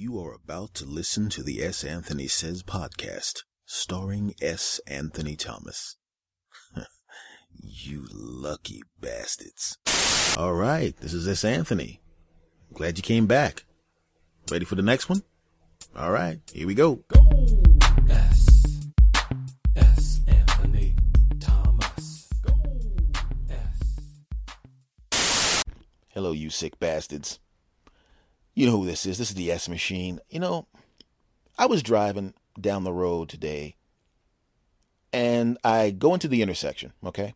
You are about to listen to the S. Anthony Says podcast, starring S. Anthony Thomas. you lucky bastards. All right, this is S. Anthony. Glad you came back. Ready for the next one? All right, here we go. Go. S. S. Anthony Thomas. Go. S. Hello, you sick bastards. You know who this is. This is the S Machine. You know, I was driving down the road today and I go into the intersection, okay?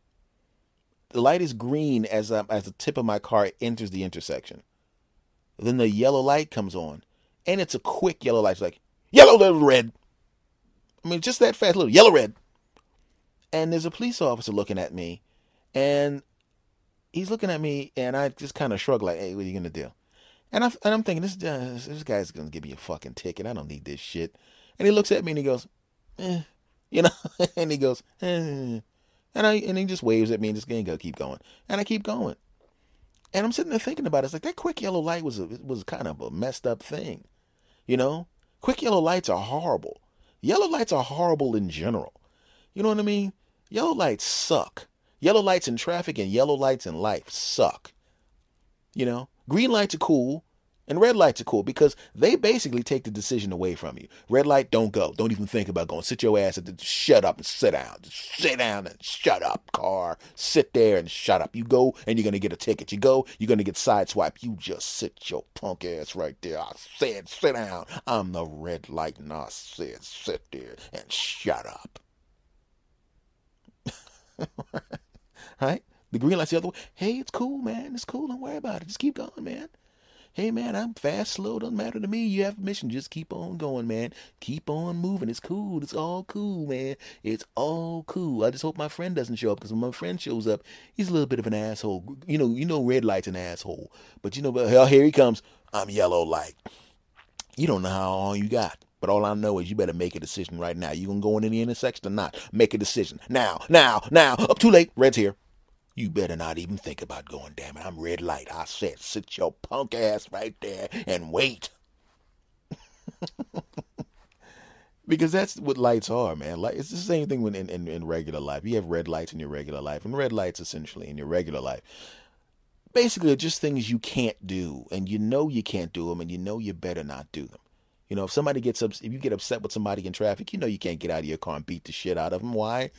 The light is green as, I, as the tip of my car enters the intersection. Then the yellow light comes on, and it's a quick yellow light. It's like, yellow, little red. I mean, just that fast, little yellow, red. And there's a police officer looking at me, and he's looking at me, and I just kind of shrug, like, hey, what are you to do? And, I, and I'm thinking, this, uh, this guy's going to give me a fucking ticket. I don't need this shit. And he looks at me and he goes, eh, you know, and he goes, eh. and I and he just waves at me and just going go keep going, and I keep going, and I'm sitting there thinking about it. It's like that quick yellow light was a, was kind of a messed up thing, you know. Quick yellow lights are horrible. Yellow lights are horrible in general. You know what I mean? Yellow lights suck. Yellow lights in traffic and yellow lights in life suck. You know, green lights are cool. And red lights are cool because they basically take the decision away from you. Red light, don't go. Don't even think about going. Sit your ass at the shut up and sit down. Just sit down and shut up, car. Sit there and shut up. You go and you're gonna get a ticket. You go, you're gonna get sideswiped. You just sit your punk ass right there. I said sit down. I'm the red light and I said sit there and shut up. right? The green light's the other way. Hey, it's cool, man. It's cool. Don't worry about it. Just keep going, man. Hey, man, I'm fast, slow. Doesn't matter to me. You have permission. Just keep on going, man. Keep on moving. It's cool. It's all cool, man. It's all cool. I just hope my friend doesn't show up because when my friend shows up, he's a little bit of an asshole. You know, you know, red light's an asshole. But you know, but hell, here he comes. I'm yellow light. You don't know how long you got. But all I know is you better make a decision right now. You gonna go in the intersection or not? Make a decision now, now, now. Up too late. Red's here. You better not even think about going, damn it. I'm red light. I said, sit your punk ass right there and wait. because that's what lights are, man. Light, it's the same thing when in, in, in regular life. You have red lights in your regular life, and red lights essentially in your regular life. Basically, are just things you can't do, and you know you can't do them, and you know you better not do them. You know, if somebody gets up, if you get upset with somebody in traffic, you know you can't get out of your car and beat the shit out of them. Why?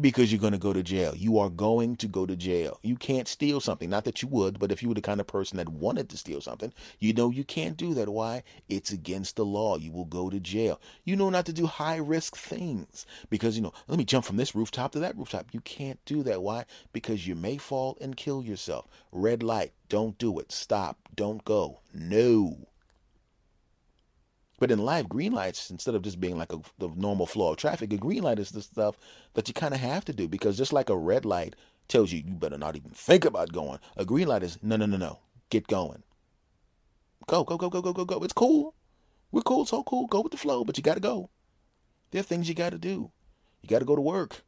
Because you're going to go to jail. You are going to go to jail. You can't steal something. Not that you would, but if you were the kind of person that wanted to steal something, you know you can't do that. Why? It's against the law. You will go to jail. You know not to do high risk things because, you know, let me jump from this rooftop to that rooftop. You can't do that. Why? Because you may fall and kill yourself. Red light. Don't do it. Stop. Don't go. No. But in life, green lights, instead of just being like a, the normal flow of traffic, a green light is the stuff that you kind of have to do because just like a red light tells you you better not even think about going, a green light is no, no, no, no, get going. Go, go, go, go, go, go, go. It's cool. We're cool, so cool. Go with the flow, but you got to go. There are things you got to do. You got to go to work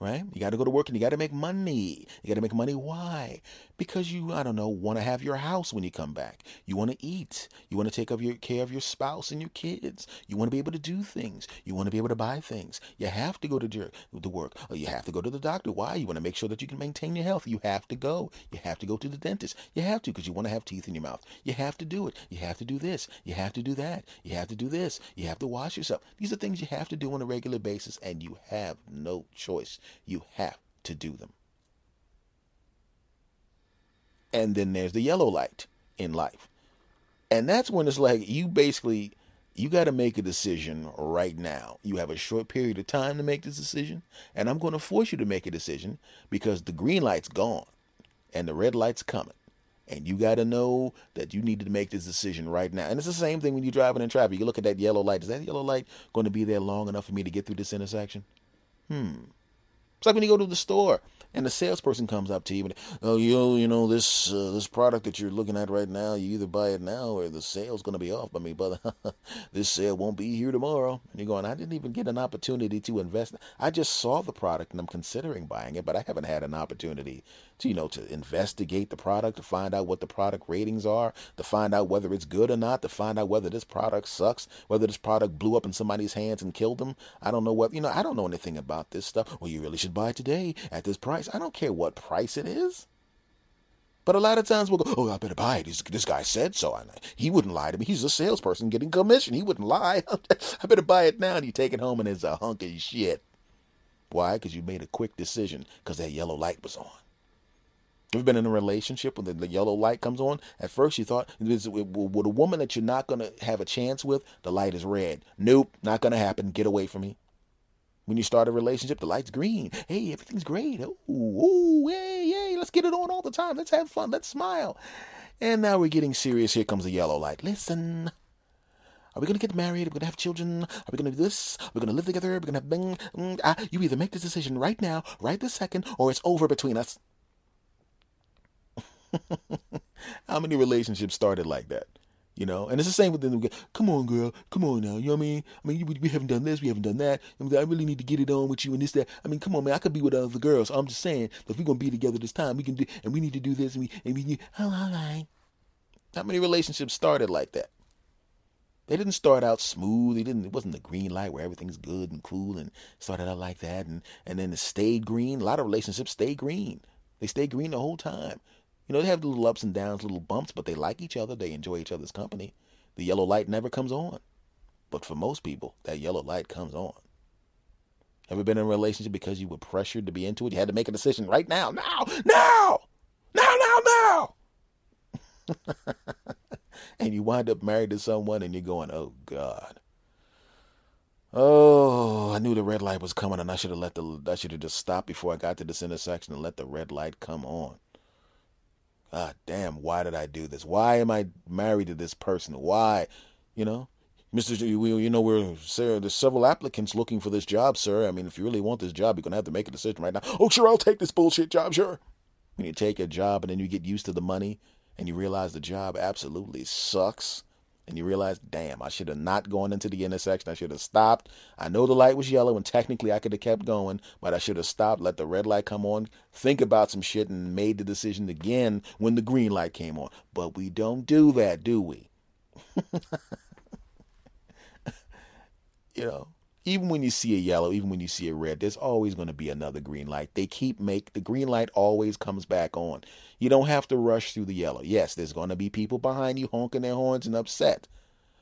right? You got to go to work and you got to make money. You got to make money. Why? Because you, I don't know, want to have your house when you come back. You want to eat. You want to take of your, care of your spouse and your kids. You want to be able to do things. You want to be able to buy things. You have to go to, to work. Or you have to go to the doctor. Why? You want to make sure that you can maintain your health. You have to go. You have to go to the dentist. You have to because you want to have teeth in your mouth. You have to do it. You have to do this. You have to do that. You have to do this. You have to wash yourself. These are things you have to do on a regular basis and you have no choice. You have to do them. And then there's the yellow light in life. And that's when it's like you basically you got to make a decision right now. You have a short period of time to make this decision, and I'm going to force you to make a decision because the green light's gone and the red light's coming. And you got to know that you need to make this decision right now. And it's the same thing when you're driving in traffic. You look at that yellow light. Is that yellow light going to be there long enough for me to get through this intersection? Hmm. It's like when you go to the store and the salesperson comes up to you and oh you you know this uh, this product that you're looking at right now you either buy it now or the sale's going to be off by me brother this sale won't be here tomorrow. And you're going I didn't even get an opportunity to invest I just saw the product and I'm considering buying it but I haven't had an opportunity to you know to investigate the product to find out what the product ratings are to find out whether it's good or not to find out whether this product sucks whether this product blew up in somebody's hands and killed them. I don't know what you know I don't know anything about this stuff. Well you really should buy it today at this price I don't care what price it is but a lot of times we'll go, oh, I better buy it. This guy said so. And he wouldn't lie to me. He's a salesperson getting commission. He wouldn't lie. I better buy it now. And you take it home and it's a hunk of shit. Why? Because you made a quick decision because that yellow light was on. You've been in a relationship when the, the, yellow light comes on. At first, you thought with a woman that you're not going to have a chance with, the light is red. Nope, not going to happen. Get away from me. When you start a relationship, the light's green. Hey, everything's great. Ooh, ooh, yay, yay. Let's get it on all the time. Let's have fun. Let's smile. And now we're getting serious. Here comes the yellow light. Listen. Are we going to get married? Are we going to have children? Are we going to do this? Are we going to live together? Are we going to have bing? Mm, ah, you either make this decision right now, right this second, or it's over between us. How many relationships started like that? You know, and it's the same with them. Come on, girl. Come on now. You know what I mean? I mean, we, we haven't done this. We haven't done that. I, mean, I really need to get it on with you and this, that. I mean, come on, man. I could be with other girls. I'm just saying, if we're going to be together this time, we can do, and we need to do this. And we, and we need, oh, all right. How many relationships started like that? They didn't start out smooth. They didn't. It wasn't the green light where everything's good and cool and started out like that, and and then it stayed green. A lot of relationships stay green. They stay green the whole time. You know, they have little ups and downs, little bumps, but they like each other. They enjoy each other's company. The yellow light never comes on. But for most people, that yellow light comes on. Ever been in a relationship because you were pressured to be into it? You had to make a decision right now, now, now, now, now, now. and you wind up married to someone and you're going, oh, God. Oh, I knew the red light was coming and I should have let the I should have just stopped before I got to this intersection and let the red light come on. Ah, damn, why did I do this? Why am I married to this person? Why? You know? Mr. you know, we're sir, there's several applicants looking for this job, sir. I mean, if you really want this job, you're gonna have to make a decision right now. Oh, sure, I'll take this bullshit job, sure. When you take a job and then you get used to the money and you realize the job absolutely sucks, and you realize, damn, I should have not gone into the intersection. I should have stopped. I know the light was yellow, and technically I could have kept going, but I should have stopped, let the red light come on, think about some shit, and made the decision again when the green light came on. But we don't do that, do we? you know, even when you see a yellow, even when you see a red, there's always going to be another green light. They keep make the green light always comes back on. You don't have to rush through the yellow. Yes, there's going to be people behind you honking their horns and upset.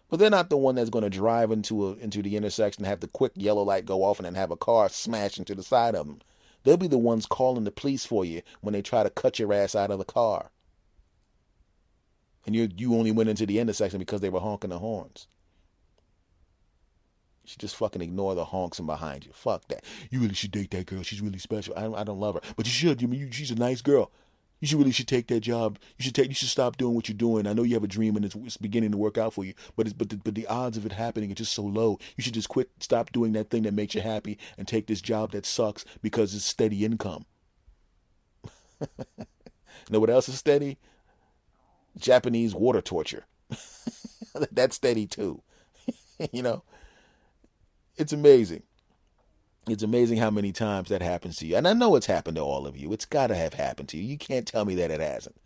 But they're not the one that's going to drive into a, into the intersection and have the quick yellow light go off and then have a car smash into the side of them. They'll be the ones calling the police for you when they try to cut your ass out of the car. And you you only went into the intersection because they were honking the horns. Should just fucking ignore the honking behind you. Fuck that. You really should date that girl. She's really special. I don't, I don't love her, but you should. You mean you, she's a nice girl. You should really should take that job. You should take. You should stop doing what you're doing. I know you have a dream and it's, it's beginning to work out for you, but it's, but the, but the odds of it happening are just so low. You should just quit. Stop doing that thing that makes you happy and take this job that sucks because it's steady income. know what else is steady? Japanese water torture. That's steady too. you know it's amazing. It's amazing how many times that happens to you. And I know it's happened to all of you. It's got to have happened to you. You can't tell me that it hasn't.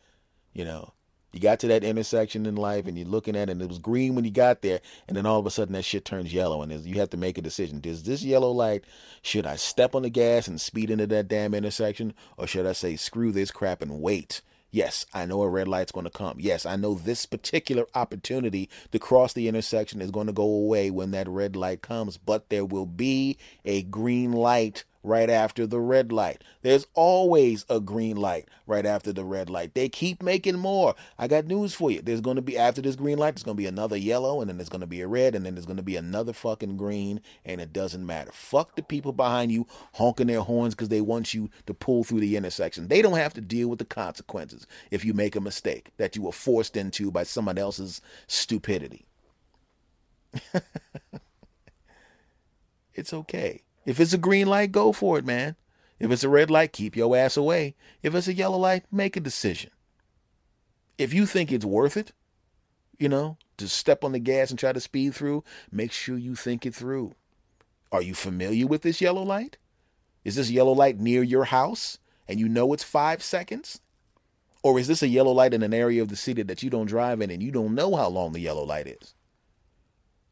You know, you got to that intersection in life and you're looking at it and it was green when you got there. And then all of a sudden that shit turns yellow and you have to make a decision. Does this yellow light, should I step on the gas and speed into that damn intersection? Or should I say, screw this crap and wait? Yes, I know a red light's going to come. Yes, I know this particular opportunity to cross the intersection is going to go away when that red light comes, but there will be a green light right after the red light. There's always a green light right after the red light. They keep making more. I got news for you. There's going to be, after this green light, there's going to be another yellow, and then there's going to be a red, and then there's going to be another fucking green, and it doesn't matter. Fuck the people behind you honking their horns because they want you to pull through the intersection. They don't have to deal with the consequences if you make a mistake that you were forced into by someone else's stupidity. it's okay. If it's a green light, go for it, man. If it's a red light, keep your ass away. If it's a yellow light, make a decision. If you think it's worth it, you know, to step on the gas and try to speed through, make sure you think it through. Are you familiar with this yellow light? Is this yellow light near your house and you know it's five seconds? Or is this a yellow light in an area of the city that you don't drive in and you don't know how long the yellow light is?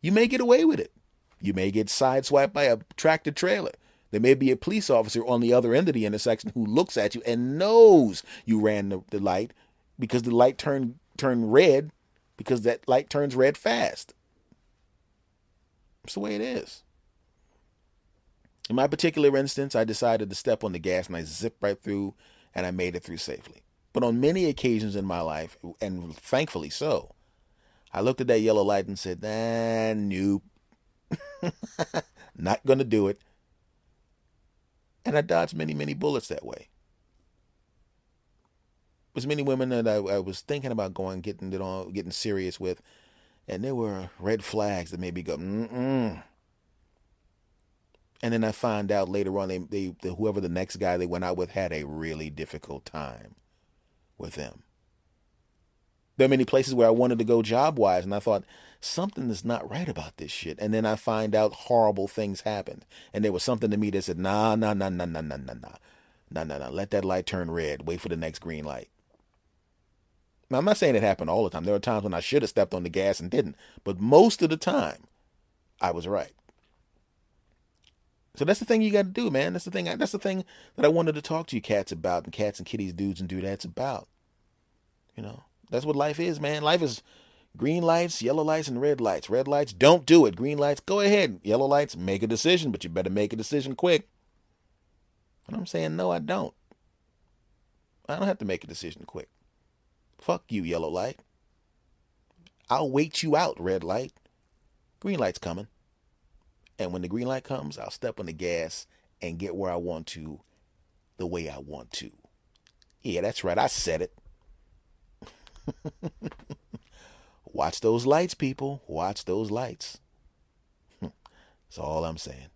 You may get away with it. You may get sideswiped by a tractor trailer. There may be a police officer on the other end of the intersection who looks at you and knows you ran the, the light because the light turned turned red because that light turns red fast. It's the way it is. In my particular instance, I decided to step on the gas and I zipped right through and I made it through safely. But on many occasions in my life, and thankfully so, I looked at that yellow light and said, ah, nope. Not going to do it. And I dodged many, many bullets that way. There's many women that I, I was thinking about going, getting it on, getting serious with, and there were red flags that made me go, mm-mm. And then I find out later on, they, they, they, whoever the next guy they went out with had a really difficult time with them. There are many places where I wanted to go job wise, and I thought something is not right about this shit. And then I find out horrible things happened, and there was something to me that said, nah, nah, nah, nah, nah, nah, nah, nah, nah, nah, nah. Let that light turn red. Wait for the next green light. Now I'm not saying it happened all the time. There were times when I should have stepped on the gas and didn't, but most of the time, I was right. So that's the thing you got to do, man. That's the thing. That's the thing that I wanted to talk to you cats about, and cats and kitties, dudes and dudettes about. You know, that's what life is, man. Life is green lights, yellow lights, and red lights. Red lights, don't do it. Green lights, go ahead. Yellow lights, make a decision, but you better make a decision quick. And I'm saying, no, I don't. I don't have to make a decision quick. Fuck you, yellow light. I'll wait you out, red light. Green light's coming. And when the green light comes, I'll step on the gas and get where I want to the way I want to. Yeah, that's right. I said it. Watch those lights, people. Watch those lights. That's all I'm saying.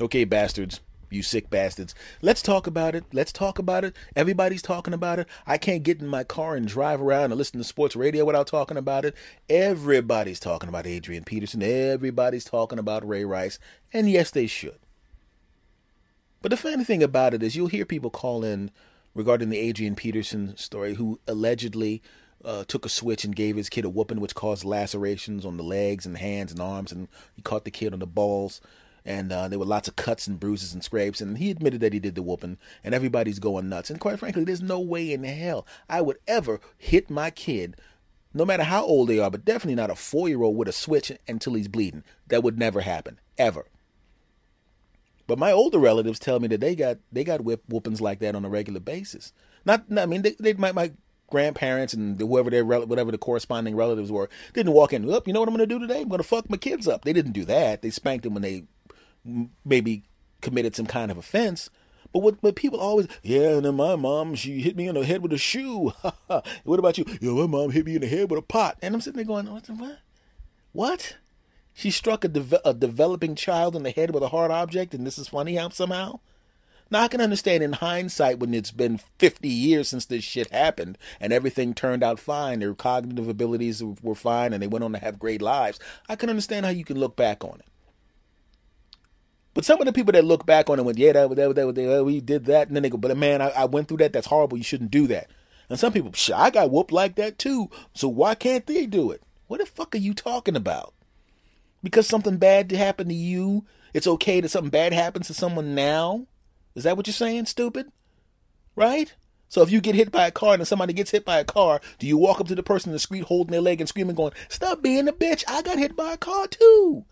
Okay, bastards you sick bastards. Let's talk about it. Let's talk about it. Everybody's talking about it. I can't get in my car and drive around and listen to sports radio without talking about it. Everybody's talking about Adrian Peterson. Everybody's talking about Ray Rice. And yes, they should. But the funny thing about it is you'll hear people call in regarding the Adrian Peterson story who allegedly uh, took a switch and gave his kid a whooping, which caused lacerations on the legs and hands and arms, and he caught the kid on the balls and uh, there were lots of cuts and bruises and scrapes. And he admitted that he did the whooping, and everybody's going nuts. And quite frankly, there's no way in hell I would ever hit my kid, no matter how old they are, but definitely not a four year old with a switch until he's bleeding. That would never happen, ever. But my older relatives tell me that they got they got whip whoopings like that on a regular basis. Not, I mean, they, they my, my grandparents and whoever their whatever the corresponding relatives were didn't walk in. Up, you know what I'm going to do today? I'm going to fuck my kids up. They didn't do that. They spanked them when they maybe committed some kind of offense. But what, what people always, yeah, and then my mom, she hit me in the head with a shoe. what about you? Yeah, my mom hit me in the head with a pot. And I'm sitting there going, what? What? She struck a, de- a developing child in the head with a hard object, and this is funny how somehow? Now, I can understand in hindsight when it's been 50 years since this shit happened and everything turned out fine, their cognitive abilities were fine, and they went on to have great lives. I can understand how you can look back on it. But some of the people that look back on it went, yeah, that, that, that, that we did that, and then they go, but man, I, I went through that. That's horrible. You shouldn't do that. And some people, I got whooped like that too. So why can't they do it? What the fuck are you talking about? Because something bad happened to you, it's okay that something bad happens to someone now? Is that what you're saying, stupid? Right? So if you get hit by a car and somebody gets hit by a car, do you walk up to the person in the street holding their leg and screaming, going, Stop being a bitch. I got hit by a car too.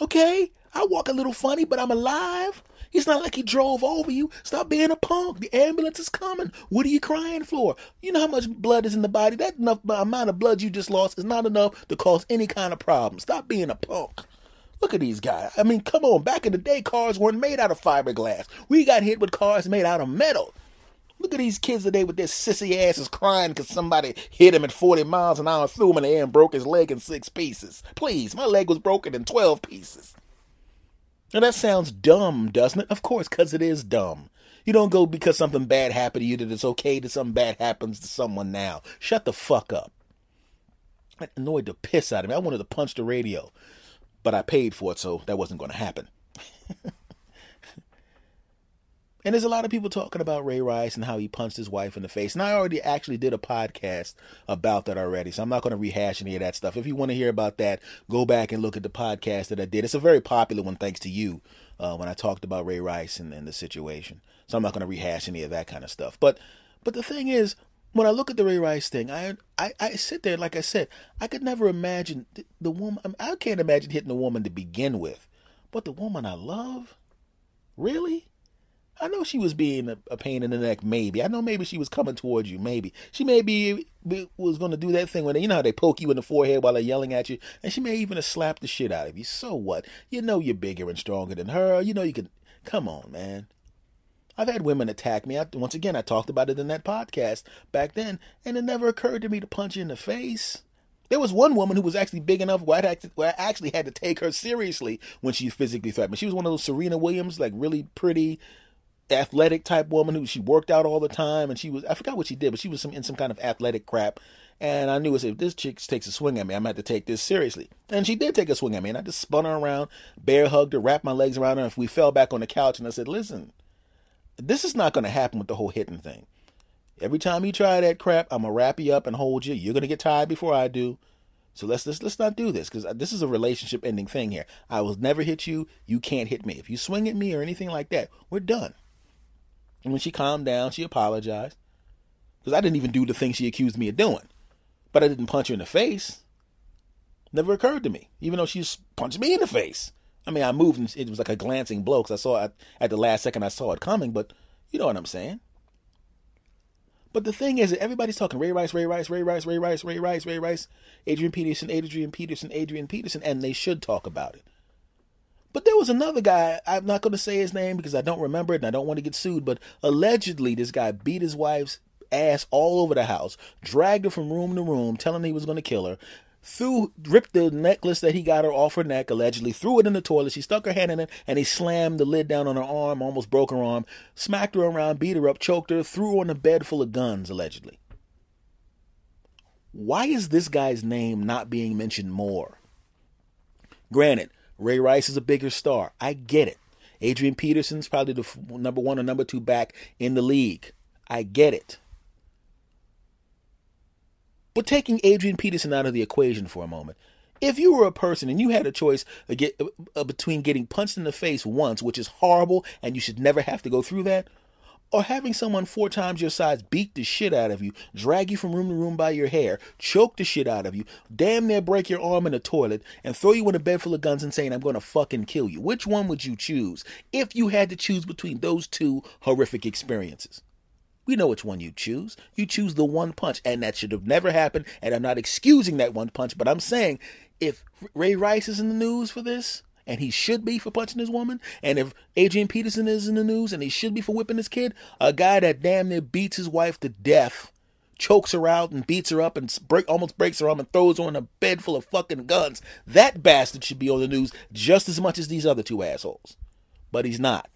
Okay? I walk a little funny, but I'm alive. It's not like he drove over you. Stop being a punk. The ambulance is coming. What are you crying for? You know how much blood is in the body? That enough amount of blood you just lost is not enough to cause any kind of problem. Stop being a punk. Look at these guys. I mean, come on. Back in the day, cars weren't made out of fiberglass. We got hit with cars made out of metal. Look at these kids today with their sissy asses crying because somebody hit him at 40 miles an hour, threw him in the air, and broke his leg in six pieces. Please, my leg was broken in 12 pieces. Now that sounds dumb, doesn't it? Of course, because it is dumb. You don't go because something bad happened to you that it's okay that something bad happens to someone now. Shut the fuck up. That annoyed the piss out of me. I wanted to punch the radio, but I paid for it, so that wasn't going to happen. and there's a lot of people talking about Ray Rice and how he punched his wife in the face. And I already actually did a podcast about that already, so I'm not going to rehash any of that stuff. If you want to hear about that, go back and look at the podcast that I did. It's a very popular one, thanks to you, uh, when I talked about Ray Rice and, and the situation. So I'm not going to rehash any of that kind of stuff. But but the thing is, when I look at the Ray Rice thing, I I, I sit there like I said, I could never imagine the, the woman. I can't imagine hitting a woman to begin with, but the woman I love, really. I know she was being a, a, pain in the neck, maybe. I know maybe she was coming towards you, maybe. She maybe was going to do that thing when they, you know how they poke you in the forehead while they're yelling at you, and she may even have slapped the shit out of you. So what? You know you're bigger and stronger than her. You know you can. Come on, man. I've had women attack me. I, once again, I talked about it in that podcast back then, and it never occurred to me to punch you in the face. There was one woman who was actually big enough where, I where I actually had to take her seriously when she physically threatened me. She was one of those Serena Williams, like really pretty, athletic type woman who she worked out all the time, and she was I forgot what she did, but she was some in some kind of athletic crap. And I knew if this chick takes a swing at me, I'm gonna have to take this seriously. And she did take a swing at me, and I just spun her around, bear hugged her, wrapped my legs around her, and we fell back on the couch, and I said, "Listen, this is not gonna happen with the whole hitting thing. Every time you try that crap, I'm gonna wrap you up and hold you. You're gonna get tired before I do. So let's let's let's not do this because this is a relationship ending thing here. I will never hit you. You can't hit me. If you swing at me or anything like that, we're done." And when she calmed down, she apologized. Because I didn't even do the thing she accused me of doing. But I didn't punch her in the face. Never occurred to me, even though she punched me in the face. I mean, I moved and it was like a glancing blow because I saw it at the last second I saw it coming, but you know what I'm saying. But the thing is, everybody's talking Ray Rice, Ray Rice, Ray Rice, Ray Rice, Ray Rice, Ray Rice, Adrian Peterson, Adrian Peterson, Adrian Peterson, and they should talk about it. But there was another guy, I'm not going to say his name because I don't remember it and I don't want to get sued, but allegedly this guy beat his wife's ass all over the house, dragged her from room to room, telling her he was going to kill her, threw, ripped the necklace that he got her off her neck, allegedly, threw it in the toilet. She stuck her hand in it and he slammed the lid down on her arm, almost broke her arm, smacked her around, beat her up, choked her, threw her on a bed full of guns, allegedly. Why is this guy's name not being mentioned more? Granted, Ray Rice is a bigger star. I get it. Adrian Peterson's probably the number one or number two back in the league. I get it. But taking Adrian Peterson out of the equation for a moment, if you were a person and you had a choice uh, between getting punched in the face once, which is horrible and you should never have to go through that, or having someone four times your size beat the shit out of you, drag you from room to room by your hair, choke the shit out of you, damn near break your arm in a toilet, and throw you in a bed full of guns and saying, I'm to fucking kill you. Which one would you choose if you had to choose between those two horrific experiences? We know which one you choose. You choose the one punch, and that should have never happened. And I'm not excusing that one punch, but I'm saying if Ray Rice is in the news for this, and he should be for punching his woman. And if Adrian Peterson is in the news and he should be for whipping his kid, a guy that damn near beats his wife to death, chokes her out and beats her up and break, almost breaks her arm and throws her on a bed full of fucking guns, that bastard should be on the news just as much as these other two assholes. But he's not.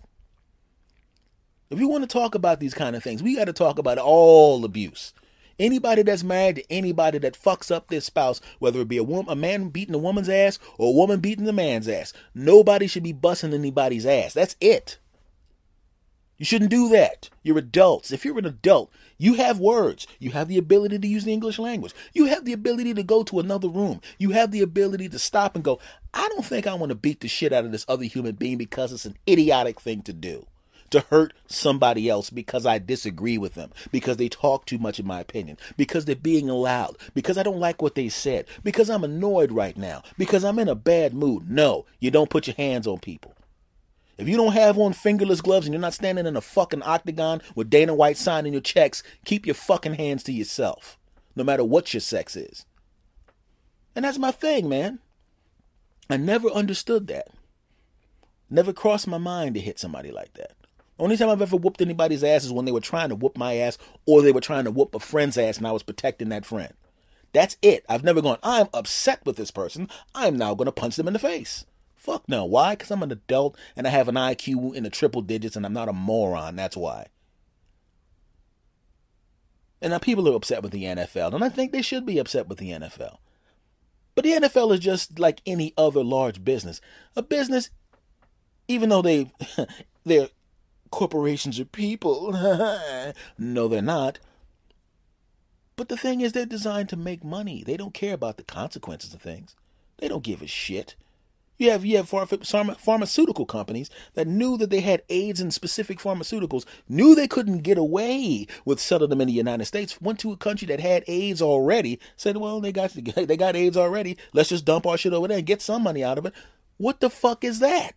If you want to talk about these kind of things, we got to talk about all abuse. Anybody that's married to anybody that fucks up their spouse, whether it be a woman, a man beating a woman's ass or a woman beating a man's ass, nobody should be busting anybody's ass. That's it. You shouldn't do that. You're adults. If you're an adult, you have words. You have the ability to use the English language. You have the ability to go to another room. You have the ability to stop and go, I don't think I want to beat the shit out of this other human being because it's an idiotic thing to do to hurt somebody else because I disagree with them, because they talk too much, in my opinion, because they're being loud, because I don't like what they said, because I'm annoyed right now, because I'm in a bad mood. No, you don't put your hands on people. If you don't have on fingerless gloves and you're not standing in a fucking octagon with Dana White signing your checks, keep your fucking hands to yourself, no matter what your sex is. And that's my thing, man. I never understood that. Never crossed my mind to hit somebody like that. Only time I've ever whooped anybody's ass is when they were trying to whoop my ass or they were trying to whoop a friend's ass and I was protecting that friend. That's it. I've never gone, I'm upset with this person. I'm now going to punch them in the face. Fuck no. Why? Because I'm an adult and I have an IQ in the triple digits and I'm not a moron. That's why. And now people are upset with the NFL, and I think they should be upset with the NFL. But the NFL is just like any other large business. A business, even though they they're corporations are people. no, they're not. But the thing is, they're designed to make money. They don't care about the consequences of things. They don't give a shit. You have you have pharmaceutical companies that knew that they had AIDS in specific pharmaceuticals, knew they couldn't get away with selling them in the United States. Went to a country that had AIDS already, said, "Well, they got they got AIDS already. Let's just dump our shit over there and get some money out of it." What the fuck is that?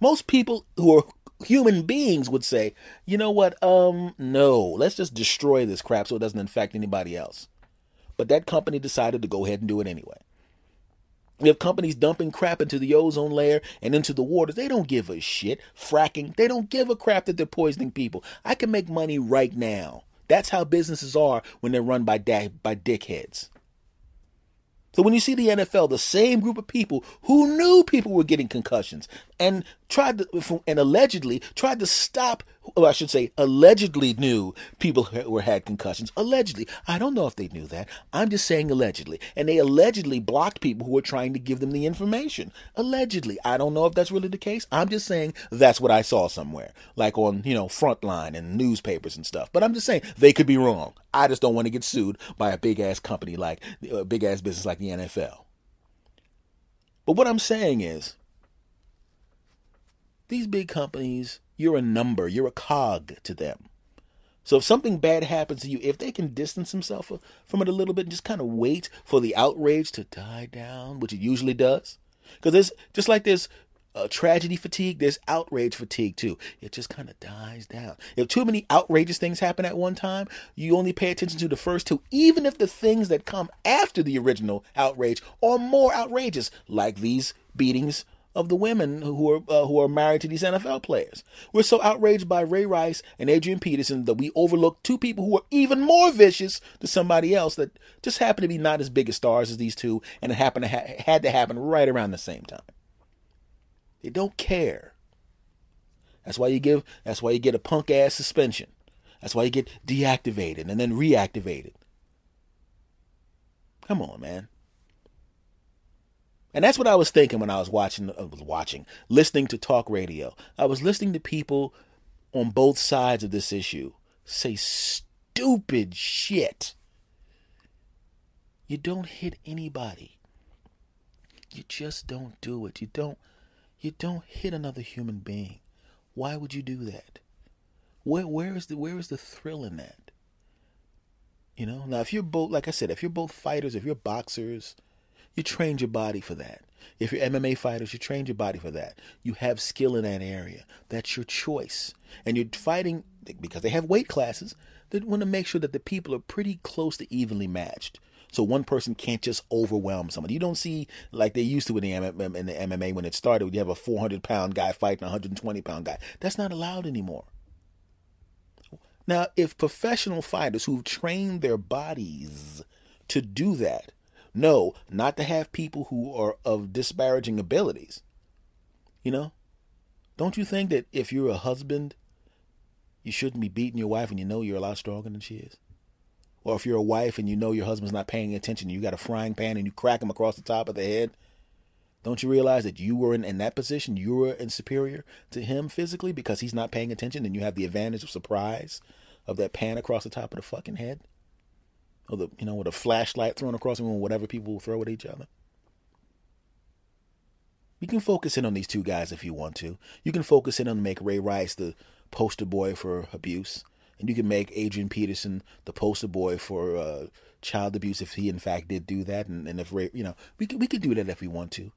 Most people who are human beings would say, "You know what? Um, no. Let's just destroy this crap so it doesn't infect anybody else." But that company decided to go ahead and do it anyway. We have companies dumping crap into the ozone layer and into the waters. They don't give a shit. Fracking, they don't give a crap that they're poisoning people. I can make money right now. That's how businesses are when they're run by da- by dickheads. So when you see the NFL, the same group of people who knew people were getting concussions and tried to, and allegedly tried to stop, I should say, allegedly knew people who had concussions. Allegedly, I don't know if they knew that. I'm just saying allegedly, and they allegedly blocked people who were trying to give them the information. Allegedly, I don't know if that's really the case. I'm just saying that's what I saw somewhere, like on you know Frontline and newspapers and stuff. But I'm just saying they could be wrong. I just don't want to get sued by a big ass company like a big ass business like the NFL. But what I'm saying is, these big companies, you're a number, you're a cog to them. So if something bad happens to you, if they can distance themselves from it a little bit and just kind of wait for the outrage to die down, which it usually does, because there's just like there's uh, tragedy fatigue, there's outrage fatigue too. It just kind of dies down. If too many outrageous things happen at one time, you only pay attention to the first two, even if the things that come after the original outrage are more outrageous, like these beatings of the women who are uh, who are married to these NFL players. We're so outraged by Ray Rice and Adrian Peterson that we overlook two people who are even more vicious to somebody else that just happen to be not as big as stars as these two, and it happened to ha- had to happen right around the same time. They don't care. That's why you give. That's why you get a punk ass suspension. That's why you get deactivated and then reactivated. Come on, man. And that's what I was thinking when I was watching, I uh, was watching, listening to talk radio. I was listening to people on both sides of this issue say stupid shit. You don't hit anybody. You just don't do it. You don't you don't hit another human being. Why would you do that? Where where is the where is the thrill in that? You know, now if you're both like I said, if you're both fighters, if you're boxers, you trained your body for that. If you're MMA fighters, you trained your body for that. You have skill in that area. That's your choice. And you're fighting because they have weight classes. They want to make sure that the people are pretty close to evenly matched. So one person can't just overwhelm somebody. You don't see like they used to in the, MMA, in the MMA when it started. You have a 400 pound guy fighting a 120 pound guy. That's not allowed anymore. Now, if professional fighters who've trained their bodies to do that, no, not to have people who are of disparaging abilities. You know, don't you think that if you're a husband, you shouldn't be beating your wife and you know you're a lot stronger than she is? Or if you're a wife and you know your husband's not paying attention, you got a frying pan and you crack him across the top of the head, don't you realize that you were in, in that position, you were in superior to him physically because he's not paying attention and you have the advantage of surprise of that pan across the top of the fucking head? Or the you know, with a flashlight thrown across the room, whatever people throw at each other. You can focus in on these two guys if you want to. You can focus in on make Ray Rice the poster boy for abuse and you can make Adrian Peterson the poster boy for uh, child abuse if he in fact did do that, and, and if Ray, you know we could we could do that if we want to.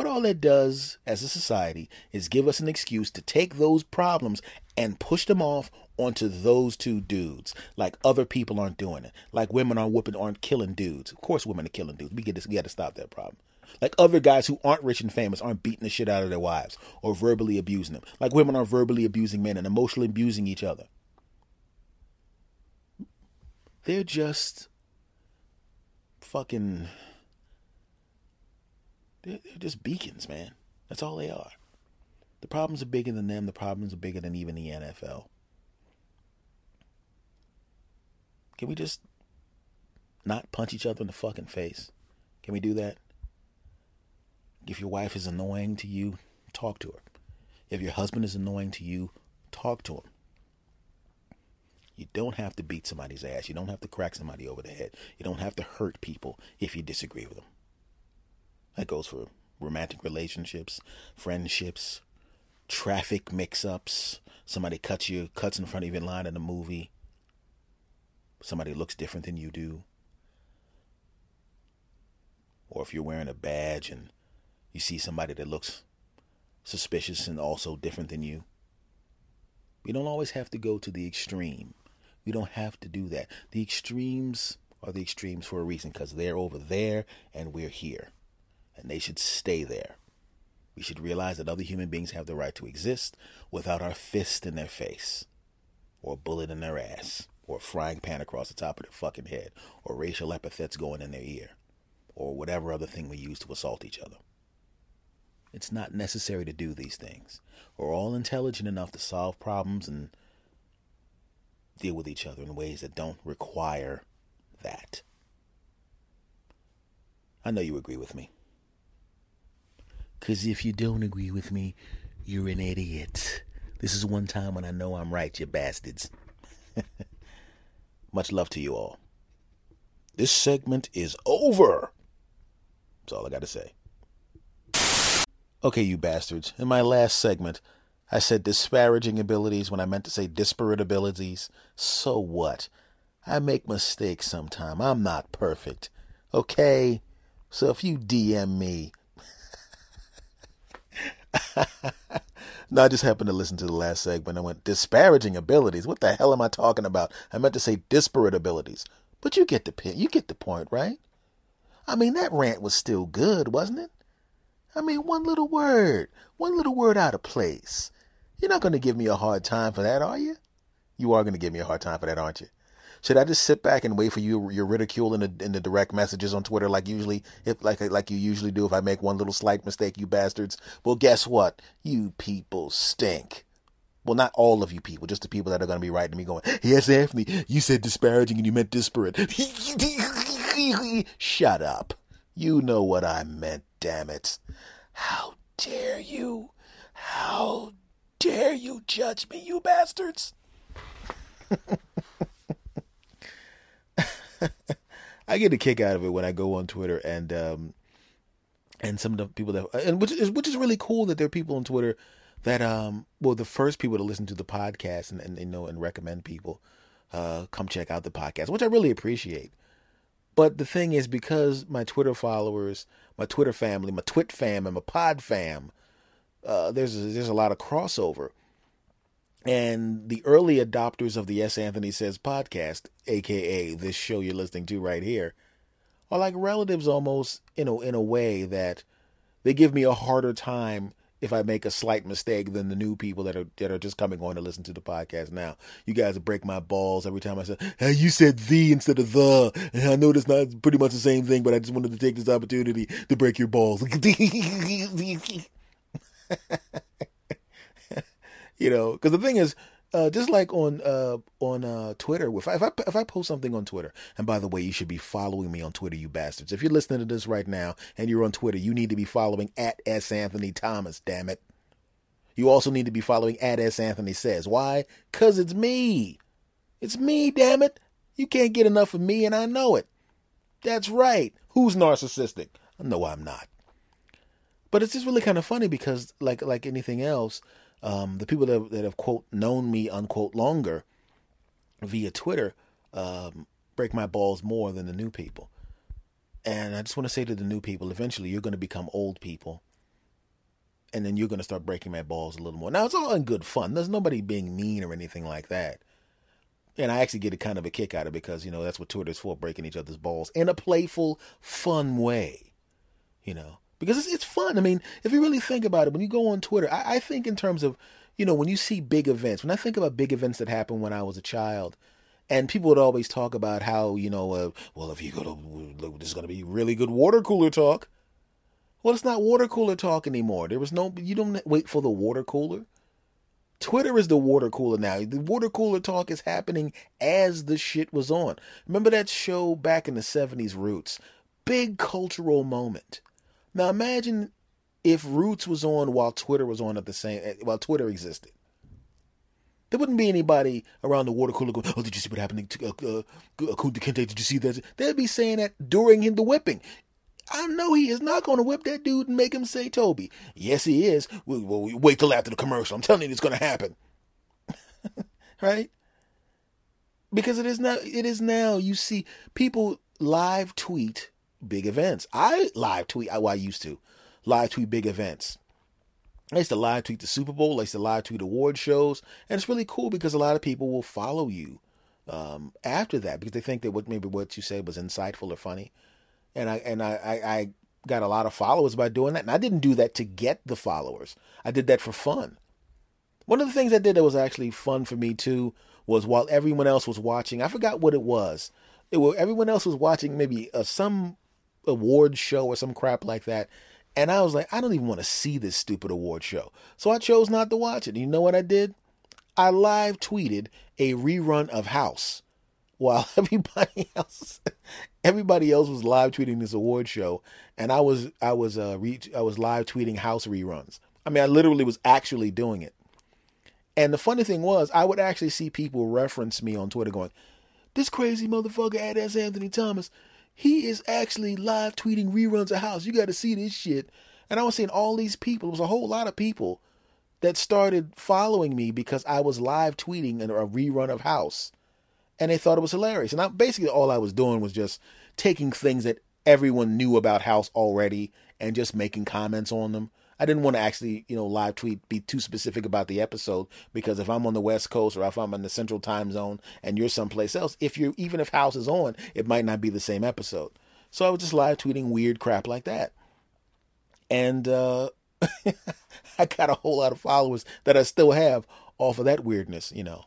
But all it does as a society is give us an excuse to take those problems and push them off onto those two dudes. Like other people aren't doing it. Like women aren't whooping, aren't killing dudes. Of course, women are killing dudes. We get this. We got to stop that problem. Like other guys who aren't rich and famous aren't beating the shit out of their wives or verbally abusing them. Like women are verbally abusing men and emotionally abusing each other. They're just fucking They're, they're just beacons, man. That's all they are. The problems are bigger than them. The problems are bigger than even the NFL. Can we just not punch each other in the fucking face? Can we do that? If your wife is annoying to you, talk to her. If your husband is annoying to you, talk to him. You don't have to beat somebody's ass. You don't have to crack somebody over the head. You don't have to hurt people if you disagree with them. That goes for romantic relationships, friendships, traffic mix-ups. Somebody cuts you, cuts in front of you in line in a movie. Somebody looks different than you do. Or if you're wearing a badge and you see somebody that looks suspicious and also different than you. We don't always have to go to the extreme. We don't have to do that. The extremes are the extremes for a reason because they're over there and we're here. And they should stay there. We should realize that other human beings have the right to exist without our fist in their face, or a bullet in their ass, or a frying pan across the top of their fucking head, or racial epithets going in their ear, or whatever other thing we use to assault each other. It's not necessary to do these things. We're all intelligent enough to solve problems and deal with each other in ways that don't require that. I know you agree with me. Because if you don't agree with me, you're an idiot. This is one time when I know I'm right, you bastards. Much love to you all. This segment is over. That's all I got to say. Okay, you bastards. In my last segment, I said disparaging abilities when I meant to say disparate abilities. So what? I make mistakes sometime. I'm not perfect. Okay? So if you DM me. no, I just happened to listen to the last segment. I went, disparaging abilities? What the hell am I talking about? I meant to say disparate abilities. But you get the pin. You get the point, right? I mean, that rant was still good, wasn't it? I mean, one little word, one little word out of place. You're not going to give me a hard time for that, are you? You are going to give me a hard time for that, aren't you? Should I just sit back and wait for you your ridicule in the in the direct messages on Twitter like usually if like like you usually do if I make one little slight mistake, you bastards? Well, guess what? You people stink. Well, not all of you people, just the people that are going to be writing me going, "Yes, Anthony, you said disparaging and you meant disparate." Shut up. You know what I meant, damn it. How dare you? How dare you judge me, you bastards? I get a kick out of it when I go on Twitter and um, and some of the people that and which is which is really cool that there are people on Twitter that um well the first people to listen to the podcast and, and you know and recommend people uh come check out the podcast, which I really appreciate. But the thing is because my Twitter followers, my Twitter family, my Twit fam and my Pod fam, uh, there's a, there's a lot of crossover. And the early adopters of the S. Anthony Says podcast, aka this show you're listening to right here, are like relatives almost in a in a way that they give me a harder time if I make a slight mistake than the new people that are that are just coming on to listen to the podcast now. You guys break my balls every time I say, hey, you said the instead of the. And I know that's not pretty much the same thing, but I just wanted to take this opportunity to break your balls. you know, because the thing is, uh, just like on uh, on uh, Twitter, if I, if I if I post something on Twitter, and by the way, you should be following me on Twitter, you bastards. If you're listening to this right now and you're on Twitter, you need to be following at S Anthony Thomas. Damn it! You also need to be following at S Anthony Says. Why? Cause it's me. It's me. Damn it! You can't get enough of me, and I know it. That's right. Who's narcissistic? No, I'm not. But it's just really kind of funny because, like like anything else, um, the people that, that have quote known me unquote longer via Twitter um, break my balls more than the new people. And I just want to say to the new people, eventually you're going to become old people. And then you're going to start breaking my balls a little more. Now, it's all in good fun. There's nobody being mean or anything like that. And I actually get a kind of a kick out of it because, you know, that's what Twitter's for, breaking each other's balls in a playful, fun way. You know, because it's, it's fun. I mean, if you really think about it, when you go on Twitter, I, I think in terms of, you know, when you see big events, when I think about big events that happened when I was a child, and people would always talk about how, you know, uh, well, if you go to, there's going to be really good water cooler talk. Well, it's not water cooler talk anymore. There was no, you don't wait for the water cooler. Twitter is the water cooler now. The water cooler talk is happening as the shit was on. Remember that show back in the 70s, Roots? Big cultural moment. Now imagine if Roots was on while Twitter was on at the same, while Twitter existed. There wouldn't be anybody around the water cooler going, "Oh, did you see what happened to uh, uh, Kunta Kinte? Did you see that?" They'd be saying that during the whipping. I know he is not going to whip that dude and make him say Toby. Yes, he is. Well, we wait till after the commercial. I'm telling you, it's going to happen. right? Because it is now. It is now. You see people live tweet big events. I live tweet. Well, I used to live tweet big events. I used to live tweet the Super Bowl. I used to live tweet award shows, and it's really cool because a lot of people will follow you um, after that because they think that what maybe what you said was insightful or funny, and I and I, I, I got a lot of followers by doing that. And I didn't do that to get the followers. I did that for fun. One of the things I did that was actually fun for me too was while everyone else was watching. I forgot what it was. It was everyone else was watching maybe uh, some award show or some crap like that. And I was like, I don't even want to see this stupid award show. So I chose not to watch it. You know what I did? I live tweeted a rerun of House while everybody else everybody else was live tweeting this award show and I was I was uh re- I was live tweeting House reruns. I mean, I literally was actually doing it. And the funny thing was, I would actually see people reference me on Twitter going, "This crazy motherfucker at S. Anthony Thomas he is actually live tweeting reruns of House. You got to see this shit. And I was seeing all these people. It was a whole lot of people that started following me because I was live tweeting a rerun of House. And they thought it was hilarious. And I, basically, all I was doing was just taking things that everyone knew about House already and just making comments on them. I didn't want to actually, you know, live tweet, be too specific about the episode because if I'm on the West Coast or if I'm in the Central Time Zone and you're someplace else, if you're even if House is on, it might not be the same episode. So I was just live tweeting weird crap like that, and uh, I got a whole lot of followers that I still have off of that weirdness, you know.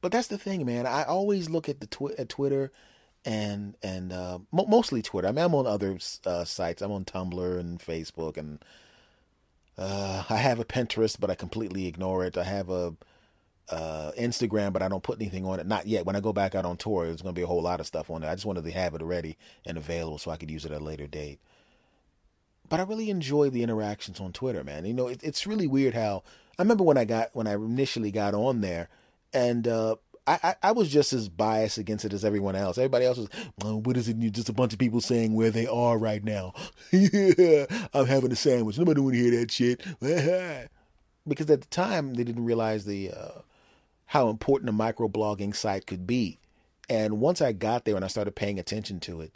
But that's the thing, man. I always look at the twi- at Twitter and and uh, mo- mostly Twitter. I mean, I'm on other uh, sites. I'm on Tumblr and Facebook, and uh, I have a Pinterest, but I completely ignore it. I have a uh, Instagram, but I don't put anything on it. Not yet. When I go back out on tour, there's going to be a whole lot of stuff on it. I just wanted to have it ready and available so I could use it at a later date. But I really enjoy the interactions on Twitter, man. You know, it, it's really weird how I remember when I got when I initially got on there, and uh, I, I, I, was just as biased against it as everyone else. Everybody else was, what is it? Just a bunch of people saying where they are right now. yeah, I'm having a sandwich. Nobody want to hear that shit. because at the time they didn't realize the uh, how important a microblogging site could be. And once I got there and I started paying attention to it,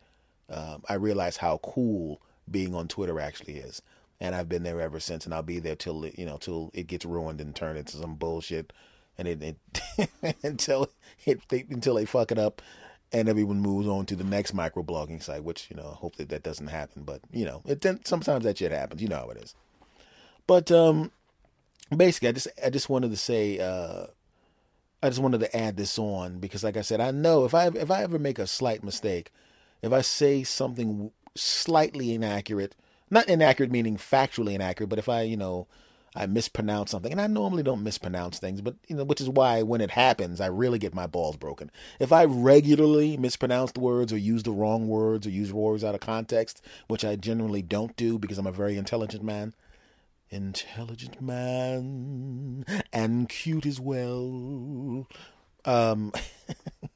um, I realized how cool being on Twitter actually is. And I've been there ever since, and I'll be there till you know till it gets ruined and turned into some bullshit and it, it until it they, until they fuck it up and everyone moves on to the next microblogging site, which you know, hope that that doesn't happen. But you know, it then sometimes that shit happens. You know how it is. But um, basically, I just I just wanted to say uh, I just wanted to add this on because, like I said, I know if I if I ever make a slight mistake, if I say something slightly inaccurate, not inaccurate meaning factually inaccurate, but if I you know I mispronounce something, and I normally don't mispronounce things, but you know, which is why when it happens, I really get my balls broken. If I regularly mispronounce the words or use the wrong words or use words out of context, which I generally don't do because I'm a very intelligent man, intelligent man and cute as well. Um,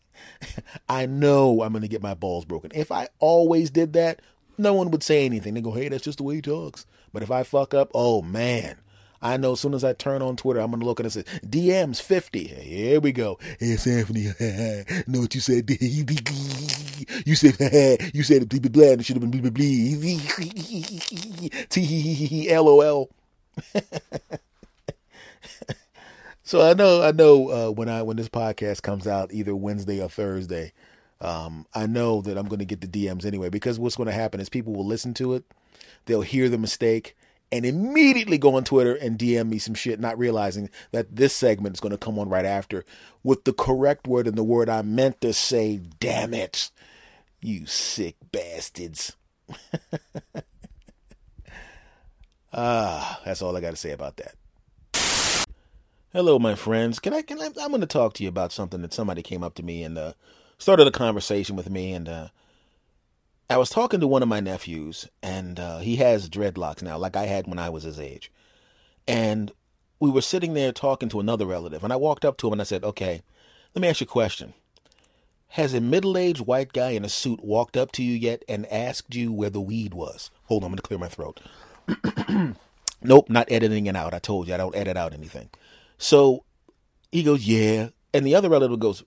I know I'm going to get my balls broken. If I always did that, no one would say anything. They go, "Hey, that's just the way he talks." But if I fuck up, oh man, I know as soon as I turn on Twitter, I'm gonna look and it says DMs 50. Here we go. Hey, Anthony. know what you said? You said you said blah blah blah. It should have been blah blah blah. LOL. So I know I know uh, when I when this podcast comes out either Wednesday or Thursday, um, I know that I'm going to get the DMs anyway because what's going to happen is people will listen to it, they'll hear the mistake, and immediately go on Twitter and DM me some shit, not realizing that this segment is going to come on right after with the correct word and the word I meant to say. Damn it, you sick bastards. Ah, that's all I got to say about that. Hello, my friends. Can I? Can I? I'm going to talk to you about something that somebody came up to me and uh, started a conversation with me, and uh, I was talking to one of my nephews, and uh, he has dreadlocks now, like I had when I was his age, and we were sitting there talking to another relative, and I walked up to him and I said, "Okay, let me ask you a question." Has a middle aged white guy in a suit walked up to you yet and asked you where the weed was? Hold on, I'm going to clear my throat. nope, not editing it out. I told you I don't edit out anything. So he goes, Yeah. And the other relative goes,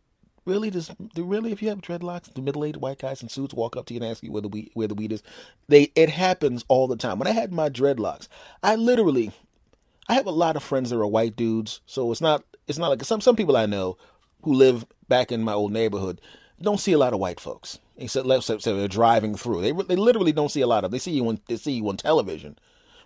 Really? Do really if you have dreadlocks, the middle aged white guys in suits walk up to you and ask you where the weed where the weed is? They it happens all the time. When I had my dreadlocks, I literally I have a lot of friends that are white dudes, so it's not it's not like some some people I know who live back in my old neighborhood don't see a lot of white folks. Except say they're driving through. They they literally don't see a lot of. They see you on they see you on television,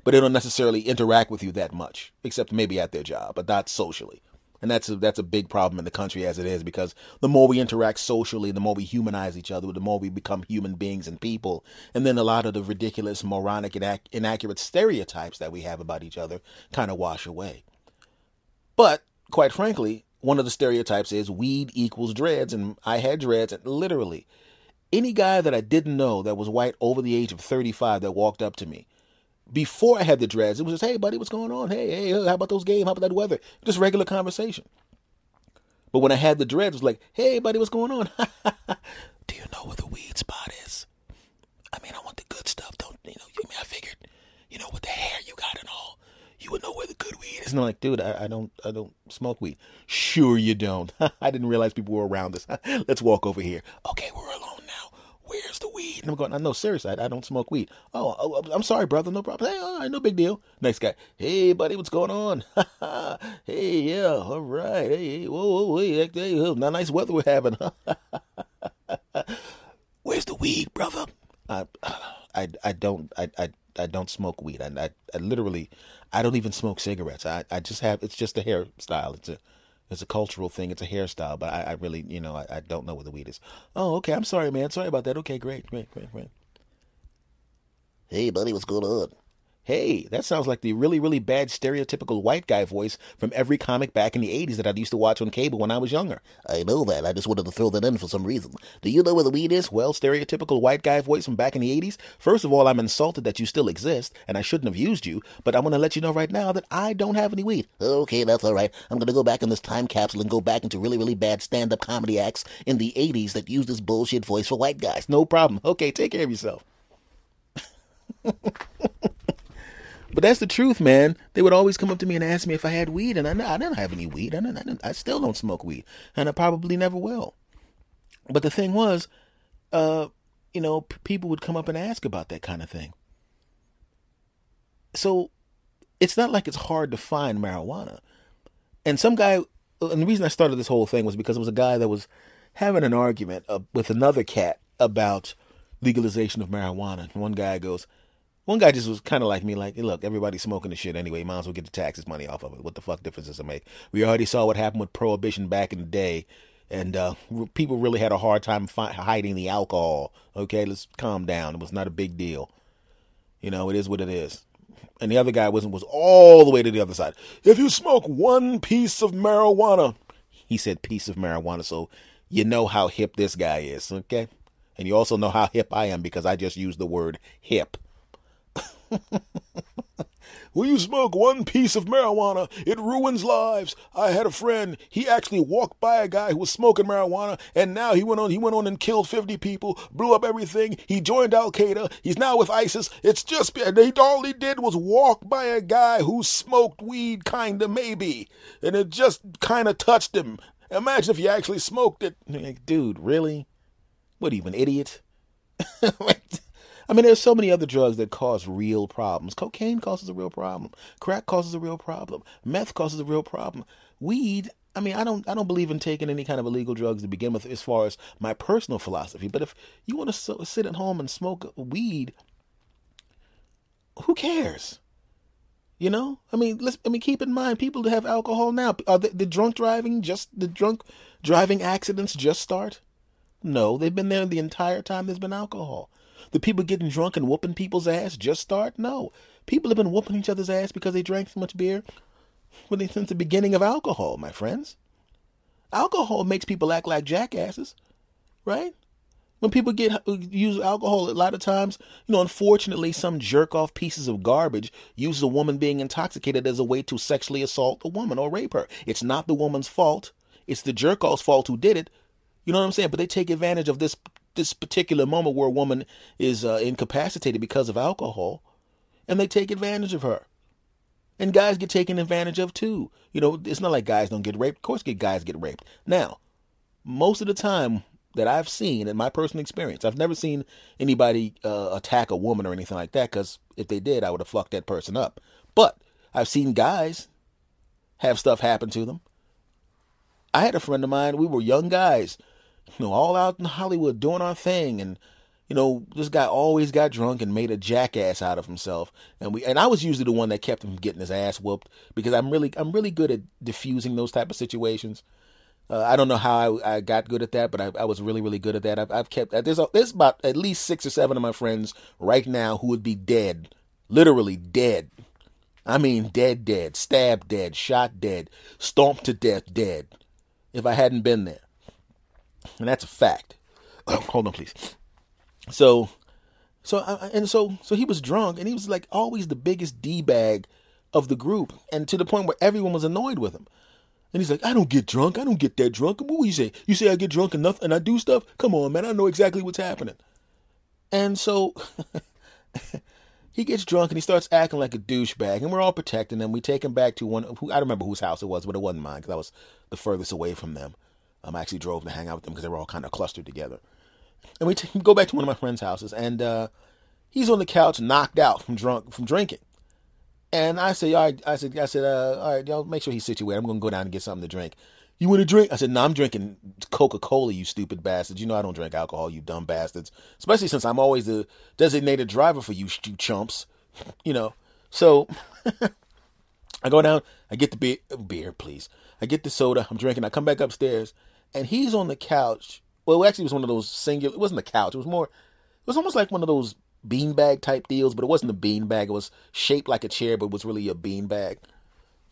but they don't necessarily interact with you that much, except maybe at their job, but not socially. And that's a, that's a big problem in the country as it is because the more we interact socially, the more we humanize each other, the more we become human beings and people. And then a lot of the ridiculous, moronic, and inaccurate stereotypes that we have about each other kind of wash away. But quite frankly, one of the stereotypes is weed equals dreads, and I had dreads, and literally any guy that I didn't know that was white over the age of 35 that walked up to me before I had the dreads, it was just, hey, buddy, what's going on? Hey, hey, uh, how about those games? How about that weather? Just regular conversation. But when I had the dreads, it was like, hey, buddy, what's going on? Do you know where the weed spot is? I mean, I want the good stuff. Don't, you know, I mean, I figured, you know, with the hair you got and all, you would know where the good weed is. And I'm like, dude, I, I don't, I don't smoke weed. Sure you don't. I didn't realize people were around us. Let's walk over here. Okay, we're alone. Where's the weed? And I'm going, no, seriously, I, I don't smoke weed. Oh, oh, I'm sorry, brother. No problem. Hey, all right, no big deal. Next guy, hey, buddy, what's going on? hey, yeah, all right. Hey, hey whoa, whoa, hey, hey, hey, nice weather we're having. Where's the weed, brother? I, I, I don't, I, I, I don't smoke weed. I, I, I literally, I don't even smoke cigarettes. I, I just have, it's just a hairstyle. It's a, it's a cultural thing. It's a hairstyle, but I, I really, you know, I, I, don't know what the weed is. Oh, okay. I'm sorry, man. Sorry about that. Okay, great, great, great, great. Hey, buddy, what's going on? Hey, that sounds like the really, really bad stereotypical white guy voice from every comic back in the 80s that I used to watch on cable when I was younger. I know that. I just wanted to throw that in for some reason. Do you know where the weed is? Well, stereotypical white guy voice from back in the 80s. First of all, I'm insulted that you still exist, and I shouldn't have used you, but I want to let you know right now that I don't have any weed. Okay, that's all right. I'm going to go back in this time capsule and go back into really, really bad stand up comedy acts in the 80s that used this bullshit voice for white guys. No problem. Okay, take care of yourself. But that's the truth, man. They would always come up to me and ask me if I had weed, and I, I didn't have any weed. I, didn't, I, didn't, I still don't smoke weed, and I probably never will. But the thing was, uh, you know, p- people would come up and ask about that kind of thing. So it's not like it's hard to find marijuana. And some guy, and the reason I started this whole thing was because it was a guy that was having an argument uh, with another cat about legalization of marijuana. And one guy goes, one guy just was kind of like me, like, look, everybody's smoking the shit anyway. Might as well get the taxes money off of it. What the fuck difference does it make? We already saw what happened with prohibition back in the day, and uh, people really had a hard time fi- hiding the alcohol. Okay, let's calm down. It was not a big deal. You know, it is what it is. And the other guy wasn't was all the way to the other side. If you smoke one piece of marijuana, he said piece of marijuana, so you know how hip this guy is. Okay, and you also know how hip I am because I just used the word hip. when you smoke one piece of marijuana, it ruins lives. I had a friend, he actually walked by a guy who was smoking marijuana, and now he went on he went on and killed 50 people, blew up everything. He joined Al Qaeda. He's now with ISIS. It's just they all he did was walk by a guy who smoked weed kinda maybe. And it just kinda touched him. Imagine if you actually smoked it. Like, dude, really? What are you, idiot? I mean, there's so many other drugs that cause real problems. Cocaine causes a real problem. Crack causes a real problem. Meth causes a real problem. Weed, I mean, I don't, I don't believe in taking any kind of illegal drugs to begin with, as far as my personal philosophy. But if you want to sit at home and smoke weed, who cares? You know, I mean, let's. I mean, keep in mind, people that have alcohol now are the, the drunk driving just the drunk driving accidents just start. No, they've been there the entire time. There's been alcohol. The people getting drunk and whooping people's ass just start? No. People have been whooping each other's ass because they drank so much beer Well, they since the beginning of alcohol, my friends. Alcohol makes people act like jackasses, right? When people get uh, use alcohol, a lot of times, you know, unfortunately, some jerk off pieces of garbage uses a woman being intoxicated as a way to sexually assault a woman or rape her. It's not the woman's fault. It's the jerk off's fault who did it. You know what I'm saying? But they take advantage of this this particular moment where a woman is uh, incapacitated because of alcohol, and they take advantage of her. And guys get taken advantage of too. You know, it's not like guys don't get raped. Of course, guys get raped. Now, most of the time, that I've seen in my personal experience. I've never seen anybody uh, attack a woman or anything like that because if they did, I would have fucked that person up. But I've seen guys have stuff happen to them. I had a friend of mine, we were young guys, you know, all out in Hollywood doing our thing and you know, this guy always got drunk and made a jackass out of himself. And we and I was usually the one that kept him getting his ass whooped because I'm really I'm really good at diffusing those type of situations. Uh, I don't know how I, I, got good at that, but I, I, was really, really good at that. I've, I've kept there's a, there's about at least six or seven of my friends right now who would be dead, literally dead. I mean, dead, dead, stabbed, dead, shot, dead, stomped to death, dead. If I hadn't been there, and that's a fact. hold on, please. So, so and so so he was drunk, and he was like always the biggest d bag of the group, and to the point where everyone was annoyed with him. And he's like, I don't get drunk. I don't get that drunk. What you say? You say I get drunk enough and I do stuff? Come on, man. I know exactly what's happening. And so he gets drunk and he starts acting like a douchebag. And we're all protecting him. We take him back to one, who, I don't remember whose house it was, but it wasn't mine because I was the furthest away from them. Um, I actually drove to hang out with them because they were all kind of clustered together. And we t- go back to one of my friend's houses and uh, he's on the couch knocked out from drunk from drinking. And I said, all right, I said, I said, uh, all right, y'all make sure he's situated. I'm gonna go down and get something to drink. You want to drink? I said, no, I'm drinking Coca Cola, you stupid bastards. You know I don't drink alcohol, you dumb bastards. Especially since I'm always the designated driver for you, you chumps. You know. So I go down, I get the beer, beer, please. I get the soda, I'm drinking. I come back upstairs, and he's on the couch. Well, actually, it was one of those singular. It wasn't a couch. It was more. It was almost like one of those beanbag type deals, but it wasn't a beanbag. It was shaped like a chair, but it was really a beanbag.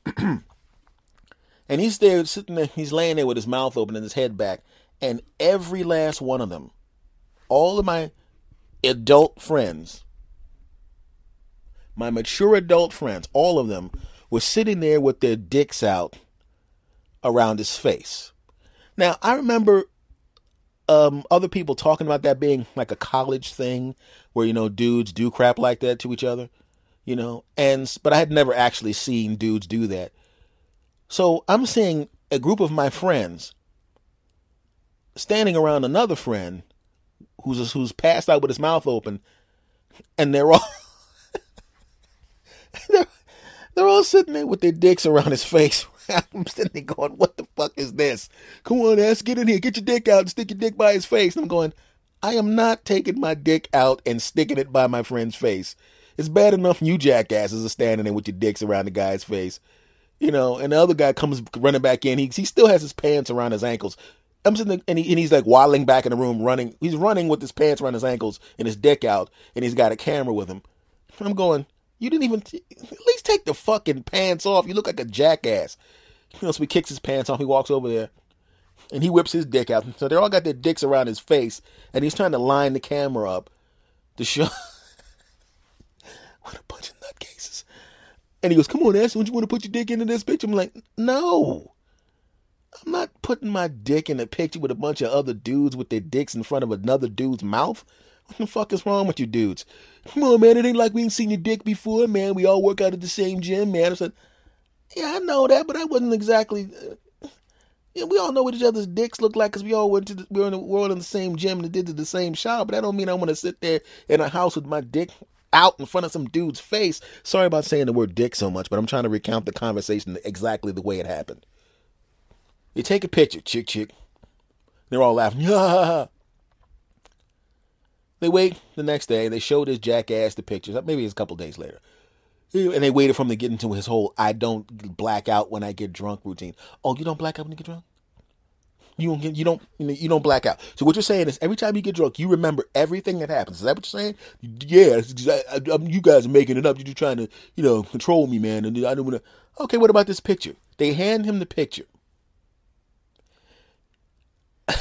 and he's there sitting there, he's laying there with his mouth open and his head back. And every last one of them, all of my adult friends, my mature adult friends, all of them were sitting there with their dicks out around his face. Now, I remember um, other people talking about that being like a college thing where, you know, dudes do crap like that to each other, you know, and, but I had never actually seen dudes do that. So I'm seeing a group of my friends standing around another friend who's, who's passed out with his mouth open and they're all, they're, they're all sitting there with their dicks around his face I'm sitting there going, what the fuck is this? Come on, ass, get in here, get your dick out and stick your dick by his face. And I'm going, I am not taking my dick out and sticking it by my friend's face. It's bad enough you jackasses are standing there with your dicks around the guy's face. You know, and the other guy comes running back in. He, he still has his pants around his ankles. I'm sitting there, and, he, and he's like waddling back in the room, running. He's running with his pants around his ankles and his dick out, and he's got a camera with him. I'm going, you didn't even at least take the fucking pants off. You look like a jackass. You know, so he kicks his pants off. He walks over there and he whips his dick out. So they all got their dicks around his face, and he's trying to line the camera up to show. what a bunch of nutcases! And he goes, "Come on, Ash, don't you want to put your dick into this picture?" I'm like, "No, I'm not putting my dick in a picture with a bunch of other dudes with their dicks in front of another dude's mouth." What the fuck is wrong with you dudes? Come on, man. It ain't like we ain't seen your dick before, man. We all work out at the same gym, man. I said, yeah, I know that, but I wasn't exactly. Uh, yeah, we all know what each other's dicks look like because we all went to the, we were in the, world in the same gym and did the same shop. But that don't mean I want to sit there in a house with my dick out in front of some dude's face. Sorry about saying the word dick so much, but I'm trying to recount the conversation exactly the way it happened. You take a picture, chick, chick. They're all laughing. Yeah. They wait the next day. They show this jackass the pictures. Maybe it's a couple days later. And they waited for him to get into his whole "I don't black out when I get drunk" routine. Oh, you don't black out when you get drunk? You don't get, you don't you, don't black out. So what you're saying is every time you get drunk, you remember everything that happens. Is that what you're saying? Yeah, I, I, you guys are making it up. You're trying to you know control me, man. And I don't want to. Okay, what about this picture? They hand him the picture.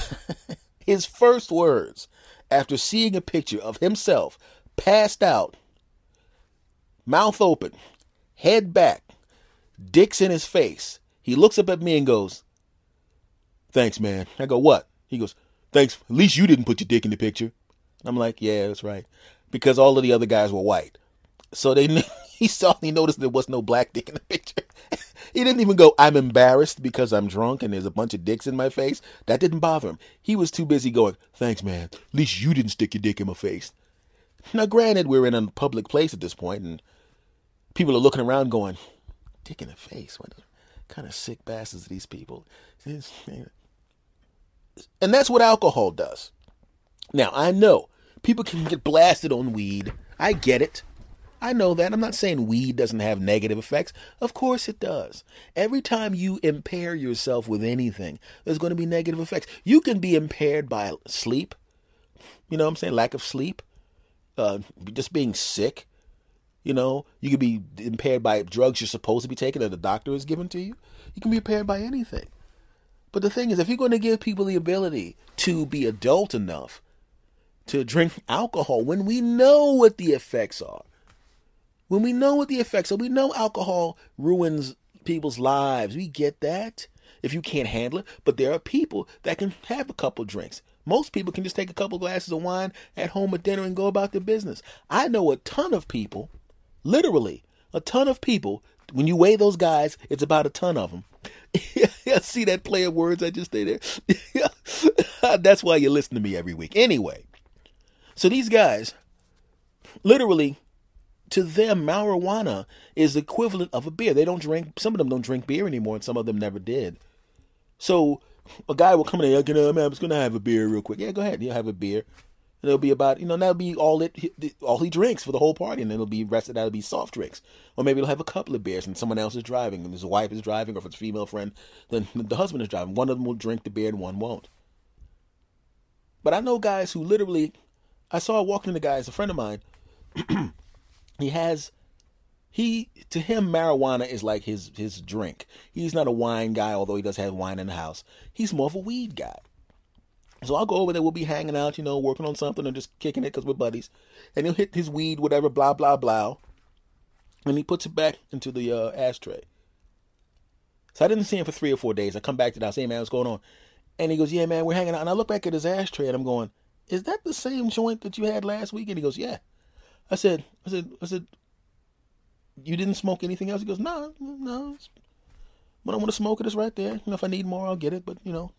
His first words after seeing a picture of himself passed out, mouth open, head back, dicks in his face. He looks up at me and goes, Thanks, man. I go, What? He goes, Thanks. At least you didn't put your dick in the picture. I'm like, Yeah, that's right. Because all of the other guys were white. So they knew, he saw he noticed there was no black dick in the picture. he didn't even go, I'm embarrassed because I'm drunk and there's a bunch of dicks in my face. That didn't bother him. He was too busy going, Thanks, man. At least you didn't stick your dick in my face. Now, granted, we're in a public place at this point, and people are looking around going, Dick in the face. What kind of sick bastards are these people? And that's what alcohol does. Now, I know people can get blasted on weed. I get it. I know that. I'm not saying weed doesn't have negative effects. Of course it does. Every time you impair yourself with anything, there's going to be negative effects. You can be impaired by sleep. You know what I'm saying? Lack of sleep. Uh, just being sick. You know, you can be impaired by drugs you're supposed to be taking that the doctor has given to you. You can be impaired by anything. But the thing is, if you're going to give people the ability to be adult enough to drink alcohol when we know what the effects are, when we know what the effects are, we know alcohol ruins people's lives. We get that if you can't handle it. But there are people that can have a couple drinks. Most people can just take a couple glasses of wine at home at dinner and go about their business. I know a ton of people, literally a ton of people. When you weigh those guys, it's about a ton of them. See that play of words I just did there? That's why you listen to me every week. Anyway, so these guys, literally, to them, marijuana is the equivalent of a beer. They don't drink. Some of them don't drink beer anymore, and some of them never did. So a guy will come in and you know, man, I'm just gonna have a beer real quick. Yeah, go ahead. You'll have a beer. And it'll be about, you know, that'll be all it, all he drinks for the whole party, and then it'll be rested. That'll be soft drinks, or maybe he'll have a couple of beers, and someone else is driving, and his wife is driving, or if it's a female friend, then the husband is driving. One of them will drink the beer, and one won't. But I know guys who literally, I saw walking the guy, is a friend of mine. he has he to him marijuana is like his his drink. He's not a wine guy, although he does have wine in the house. He's more of a weed guy. So I'll go over there. We'll be hanging out, you know, working on something or just kicking it because we're buddies. And he'll hit his weed, whatever, blah blah blah, and he puts it back into the uh, ashtray. So I didn't see him for three or four days. I come back to the house, hey man, what's going on? And he goes, yeah man, we're hanging out. And I look back at his ashtray and I'm going, is that the same joint that you had last week? And he goes, yeah. I said, I said, I said, you didn't smoke anything else? He goes, no, no. When I want to smoke it, it's right there. You know, if I need more, I'll get it. But you know,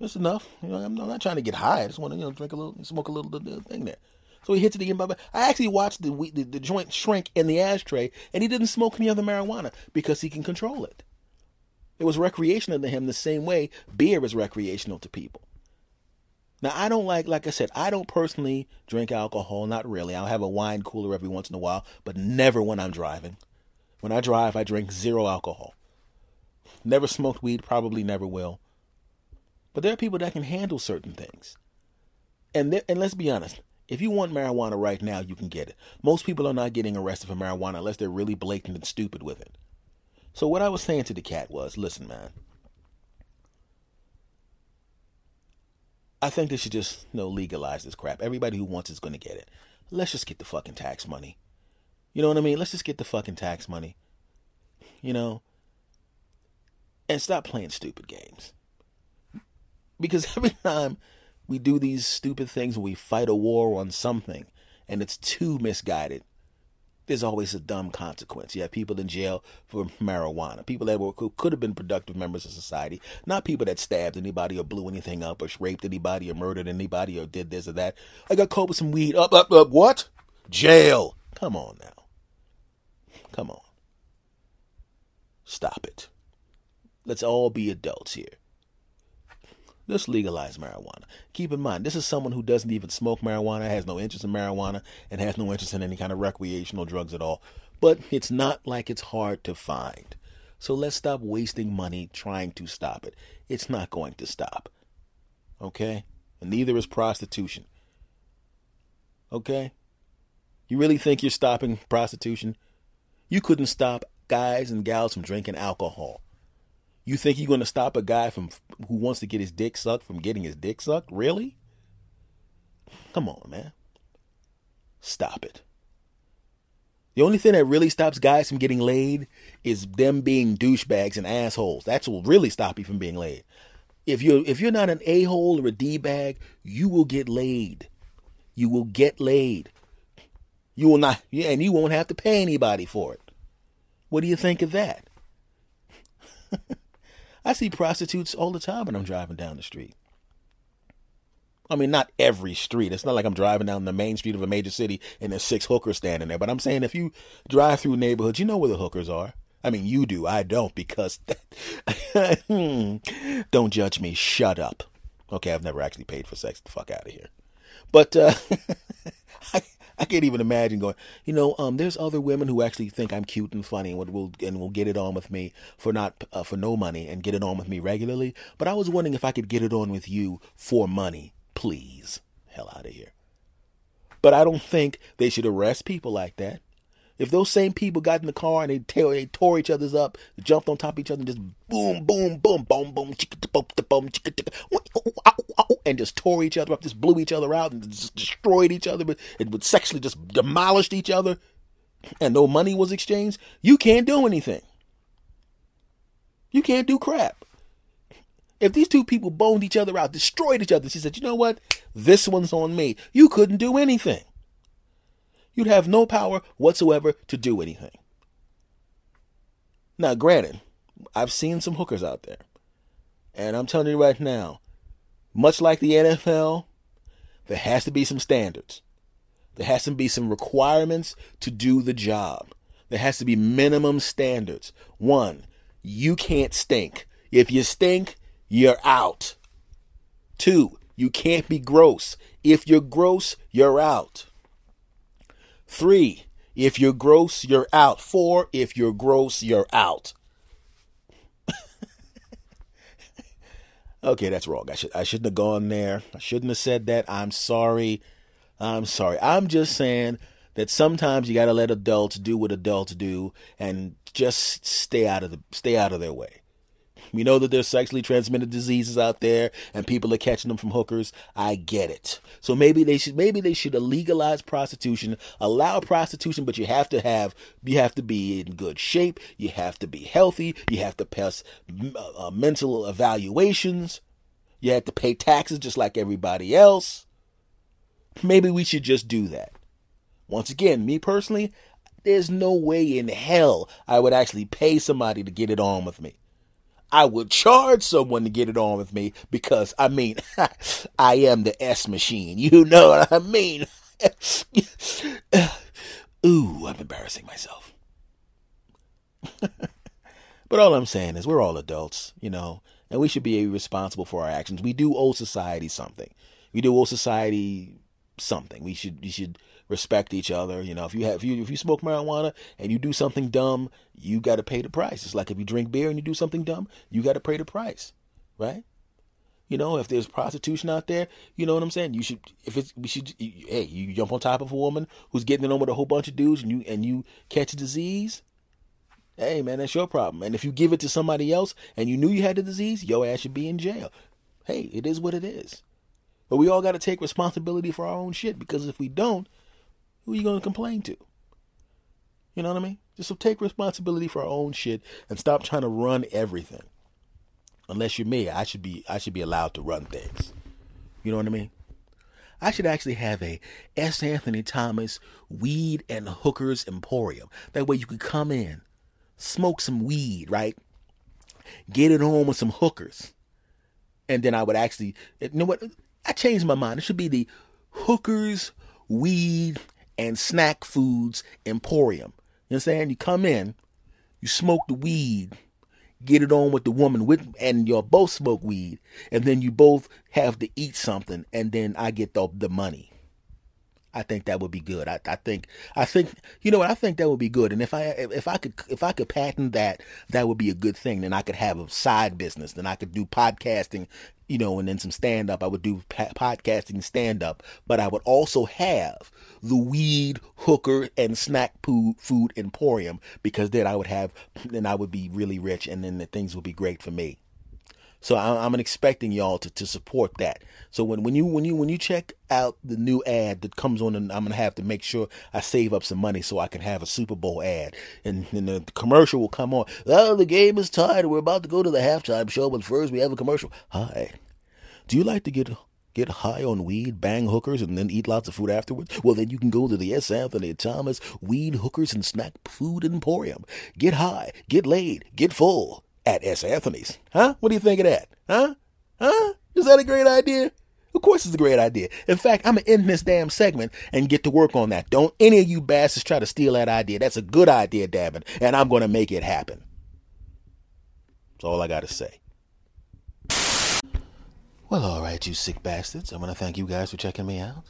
it's enough. You know, I'm, not trying to get high. I just want to, you know, drink a little, smoke a little, little thing there. So he hits it again. I actually watched the, the the joint shrink in the ashtray, and he didn't smoke any other marijuana because he can control it. It was recreational to him the same way beer is recreational to people. Now I don't like, like I said, I don't personally drink alcohol. Not really. I'll have a wine cooler every once in a while, but never when I'm driving. When I drive, I drink zero alcohol. Never smoked weed. Probably never will. But there are people that can handle certain things. And and let's be honest, if you want marijuana right now, you can get it. Most people are not getting arrested for marijuana unless they're really blatant and stupid with it. So what I was saying to the cat was, listen, man. I think they should just you know legalize this crap. Everybody who wants it's going to get it. Let's just get the fucking tax money. You know what I mean? Let's just get the fucking tax money. You know, and stop playing stupid games. Because every time we do these stupid things, we fight a war on something, and it's too misguided, there's always a dumb consequence. You have people in jail for marijuana, people that were, could have been productive members of society, not people that stabbed anybody or blew anything up or raped anybody or murdered anybody or did this or that. I got caught with some weed. Up, up, up. What? Jail. Come on now. Come on. Stop it. Let's all be adults here. Let's legalize marijuana. Keep in mind, this is someone who doesn't even smoke marijuana, has no interest in marijuana, and has no interest in any kind of recreational drugs at all. But it's not like it's hard to find. So let's stop wasting money trying to stop it. It's not going to stop. Okay? And neither is prostitution. Okay? You really think you're stopping prostitution? You couldn't stop guys and gals from drinking alcohol. You think you're going to stop a guy from who wants to get his dick sucked from getting his dick sucked? Really? Come on, man. Stop it. The only thing that really stops guys from getting laid is them being douchebags and assholes. That's what will really stop you from being laid. If you're if you're not an a hole or a d bag, you will get laid. You will get laid. You will not, and you won't have to pay anybody for it. What do you think of that? I see prostitutes all the time when I'm driving down the street. I mean, not every street. It's not like I'm driving down the main street of a major city and there's six hookers standing there. But I'm saying if you drive through neighborhoods, you know where the hookers are. I mean, you do. I don't because don't judge me. Shut up. Okay, I've never actually paid for sex. The fuck out of here. But uh, I, I can't even imagine going. You know, um, there's other women who actually think I'm cute and funny and will and will get it on with me for not uh, for no money and get it on with me regularly. But I was wondering if I could get it on with you for money Please, hell out of here. But I don't think they should arrest people like that. If those same people got in the car and they, tore, they tore each other's up, jumped on top of each other, and just boom, boom, boom, boom, boom, boom, and just tore each other up, just blew each other out, and just destroyed each other, but it would sexually just demolished each other, and no money was exchanged, you can't do anything. You can't do crap. If these two people boned each other out, destroyed each other, she said, you know what? This one's on me. You couldn't do anything. You'd have no power whatsoever to do anything. Now, granted, I've seen some hookers out there. And I'm telling you right now, much like the NFL, there has to be some standards. There has to be some requirements to do the job. There has to be minimum standards. One, you can't stink. If you stink, you're out. Two, you can't be gross. If you're gross, you're out. Three, if you're gross, you're out. Four, if you're gross, you're out. okay, that's wrong. I should I shouldn't have gone there. I shouldn't have said that. I'm sorry. I'm sorry. I'm just saying that sometimes you got to let adults do what adults do and just stay out of the stay out of their way. We know that there's sexually transmitted diseases out there and people are catching them from hookers. I get it. So maybe they should maybe they should legalize prostitution, allow prostitution, but you have to have you have to be in good shape, you have to be healthy, you have to pass uh, mental evaluations, you have to pay taxes just like everybody else. Maybe we should just do that. Once again, me personally, there's no way in hell I would actually pay somebody to get it on with me. I would charge someone to get it on with me because I mean, I am the S machine. You know what I mean? Ooh, I'm embarrassing myself. but all I'm saying is we're all adults, you know, and we should be responsible for our actions. We do owe society something. We do owe society something. We should we should respect each other. You know, if you have if you if you smoke marijuana and you do something dumb, you got to pay the price. It's like if you drink beer and you do something dumb, you got to pay the price, right? You know, if there's prostitution out there, you know what I'm saying. You should, if it's, we should, hey, you jump on top of a woman who's getting it on with a whole bunch of dudes, and you and you catch a disease. Hey, man, that's your problem. And if you give it to somebody else and you knew you had the disease, your ass should be in jail. Hey, it is what it is. But we all got to take responsibility for our own shit because if we don't, who are you going to complain to? You know what I mean? Just so take responsibility for our own shit and stop trying to run everything. Unless you're me, I should be I should be allowed to run things. You know what I mean? I should actually have a S. Anthony Thomas weed and hookers emporium. That way you could come in, smoke some weed, right? Get it on with some hookers. And then I would actually you know what? I changed my mind. It should be the hookers, weed, and snack foods emporium. You know what I'm saying? You come in, you smoke the weed, get it on with the woman with and you both smoke weed, and then you both have to eat something, and then I get the the money. I think that would be good. I, I think I think you know what I think that would be good. And if I if I could if I could patent that, that would be a good thing. Then I could have a side business. Then I could do podcasting, you know, and then some stand up. I would do podcasting stand up, but I would also have the weed hooker and snack food food emporium because then I would have then I would be really rich and then the things would be great for me. So I'm expecting y'all to, to support that. So when, when you when you when you check out the new ad that comes on, I'm gonna have to make sure I save up some money so I can have a Super Bowl ad, and, and the commercial will come on. Oh, the game is tied. We're about to go to the halftime show, but first we have a commercial. Hi, do you like to get get high on weed, bang hookers, and then eat lots of food afterwards? Well, then you can go to the S. Anthony Thomas Weed Hookers and Snack Food Emporium. Get high, get laid, get full at S. Anthony's. Huh? What do you think of that? Huh? Huh? Is that a great idea? Of course it's a great idea. In fact, I'm to end this damn segment and get to work on that. Don't any of you bastards try to steal that idea. That's a good idea, Dabbin, and I'm to make it happen. That's all I got to say. Well, all right, you sick bastards. I want to thank you guys for checking me out.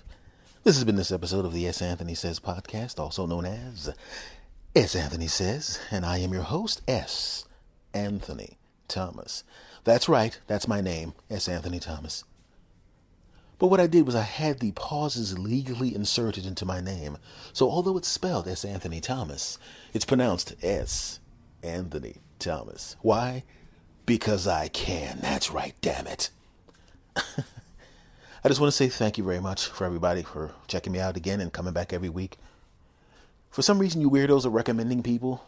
This has been this episode of the S. Anthony Says podcast, also known as S. Anthony Says, and I am your host, S. Anthony Thomas. That's right, that's my name, S. Anthony Thomas. But what I did was I had the pauses legally inserted into my name. So although it's spelled S. Anthony Thomas, it's pronounced S. Anthony Thomas. Why? Because I can. That's right, damn it. I just want to say thank you very much for everybody for checking me out again and coming back every week. For some reason, you weirdos are recommending people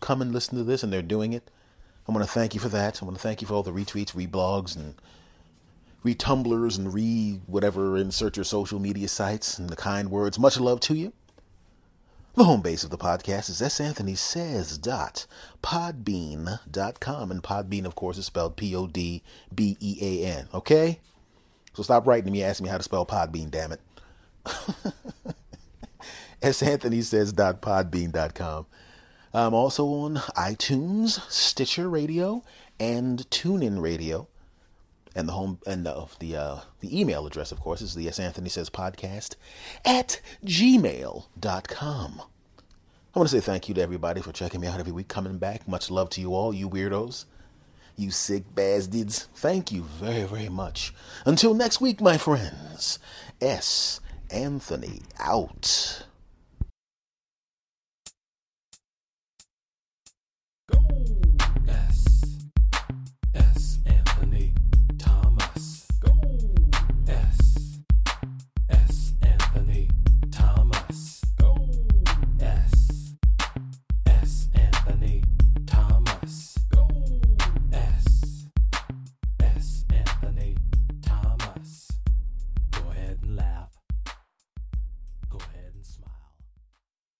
come and listen to this, and they're doing it. I want to thank you for that. I want to thank you for all the retweets, reblogs, and retumblers, and re whatever insert your social media sites and the kind words. Much love to you. The home base of the podcast is santhonysays.podbean.com. And Podbean, of course, is spelled P O D B E A N. Okay? So stop writing to me asking me how to spell Podbean, damn it. santhonysays.podbean.com. I'm also on iTunes, Stitcher Radio, and TuneIn Radio. And the home and the the, uh, the email address, of course, is the S. Anthony Says Podcast at gmail.com. I want to say thank you to everybody for checking me out every week, coming back. Much love to you all, you weirdos, you sick bastards. Thank you very, very much. Until next week, my friends. S. Anthony out.